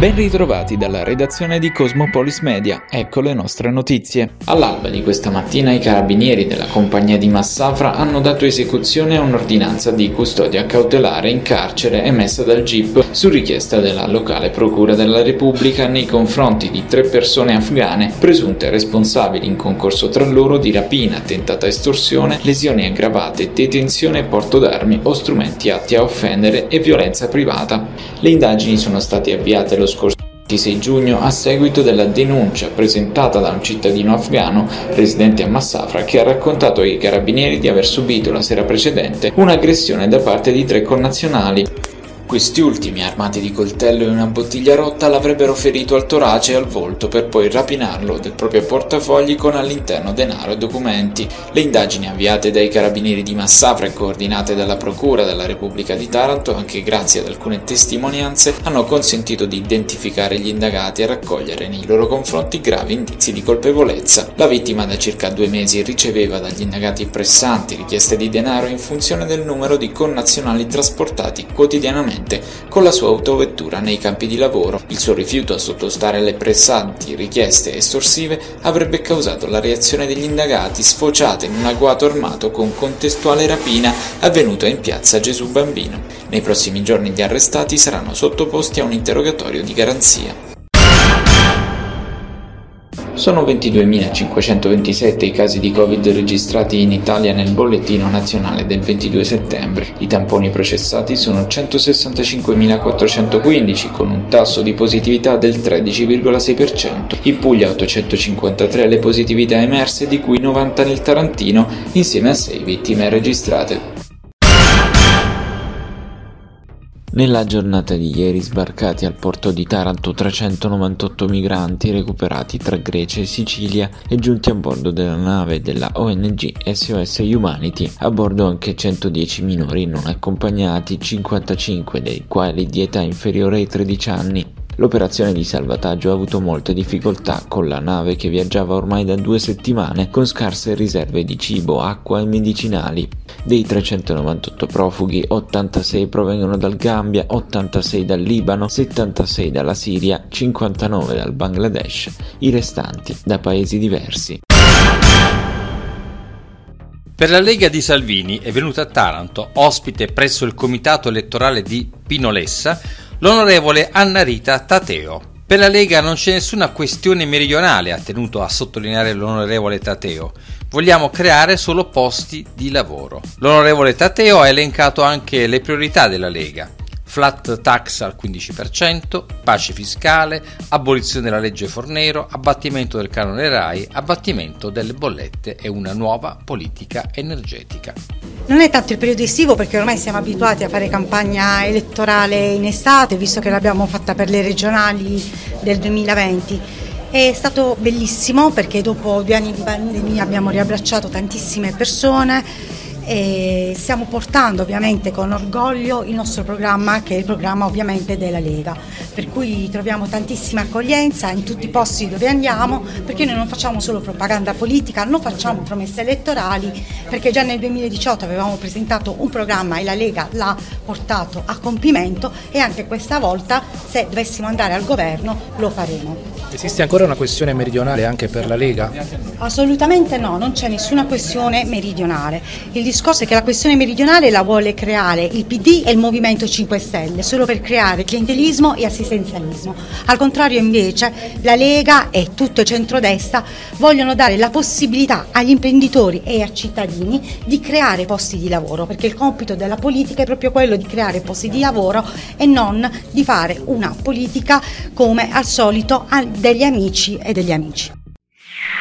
Ben ritrovati dalla redazione di Cosmopolis Media, ecco le nostre notizie. All'alba di questa mattina i carabinieri della compagnia di Massafra hanno dato esecuzione a un'ordinanza di custodia cautelare in carcere emessa dal GIP su richiesta della locale Procura della Repubblica nei confronti di tre persone afghane presunte responsabili in concorso tra loro di rapina, tentata estorsione, lesioni aggravate, detenzione e porto d'armi o strumenti atti a offendere e violenza privata. Le indagini sono state avviate lo scorso 26 giugno a seguito della denuncia presentata da un cittadino afghano residente a Massafra che ha raccontato ai carabinieri di aver subito la sera precedente un'aggressione da parte di tre connazionali. Questi ultimi, armati di coltello e una bottiglia rotta, l'avrebbero ferito al torace e al volto per poi rapinarlo del proprio portafogli con all'interno denaro e documenti. Le indagini avviate dai carabinieri di Massafra e coordinate dalla Procura della Repubblica di Taranto, anche grazie ad alcune testimonianze, hanno consentito di identificare gli indagati e raccogliere nei loro confronti gravi indizi di colpevolezza. La vittima da circa due mesi riceveva dagli indagati pressanti richieste di denaro in funzione del numero di connazionali trasportati quotidianamente con la sua autovettura nei campi di lavoro. Il suo rifiuto a sottostare alle pressanti richieste estorsive avrebbe causato la reazione degli indagati sfociata in un agguato armato con contestuale rapina avvenuta in piazza Gesù Bambino. Nei prossimi giorni gli arrestati saranno sottoposti a un interrogatorio di garanzia. Sono 22.527 i casi di Covid registrati in Italia nel bollettino nazionale del 22 settembre. I tamponi processati sono 165.415 con un tasso di positività del 13,6%. In Puglia 853 le positività emerse, di cui 90 nel Tarantino, insieme a 6 vittime registrate. Nella giornata di ieri sbarcati al porto di Taranto 398 migranti recuperati tra Grecia e Sicilia e giunti a bordo della nave della ONG SOS Humanity, a bordo anche 110 minori non accompagnati, 55 dei quali di età inferiore ai 13 anni. L'operazione di salvataggio ha avuto molte difficoltà con la nave che viaggiava ormai da due settimane con scarse riserve di cibo, acqua e medicinali. Dei 398 profughi, 86 provengono dal Gambia, 86 dal Libano, 76 dalla Siria, 59 dal Bangladesh, i restanti da paesi diversi. Per la Lega di Salvini è venuta a Taranto, ospite presso il comitato elettorale di Pinolessa, l'onorevole Anna Rita Tateo. Per la Lega non c'è nessuna questione meridionale, ha tenuto a sottolineare l'onorevole Tateo. Vogliamo creare solo posti di lavoro. L'onorevole Tateo ha elencato anche le priorità della Lega flat tax al 15%, pace fiscale, abolizione della legge Fornero, abbattimento del canone RAI, abbattimento delle bollette e una nuova politica energetica. Non è tanto il periodo estivo perché ormai siamo abituati a fare campagna elettorale in estate, visto che l'abbiamo fatta per le regionali del 2020. È stato bellissimo perché dopo due anni di pandemia abbiamo riabbracciato tantissime persone e stiamo portando ovviamente con orgoglio il nostro programma che è il programma ovviamente della Lega, per cui troviamo tantissima accoglienza in tutti i posti dove andiamo, perché noi non facciamo solo propaganda politica, non facciamo promesse elettorali, perché già nel 2018 avevamo presentato un programma e la Lega l'ha portato a compimento e anche questa volta se dovessimo andare al governo lo faremo. Esiste ancora una questione meridionale anche per la Lega? Assolutamente no, non c'è nessuna questione meridionale. Il discorso è che la questione meridionale la vuole creare il PD e il Movimento 5 Stelle, solo per creare clientelismo e assistenzialismo. Al contrario invece la Lega e tutto il centrodestra vogliono dare la possibilità agli imprenditori e ai cittadini di creare posti di lavoro, perché il compito della politica è proprio quello di creare posti di lavoro e non di fare una politica come al solito degli amici e degli amici.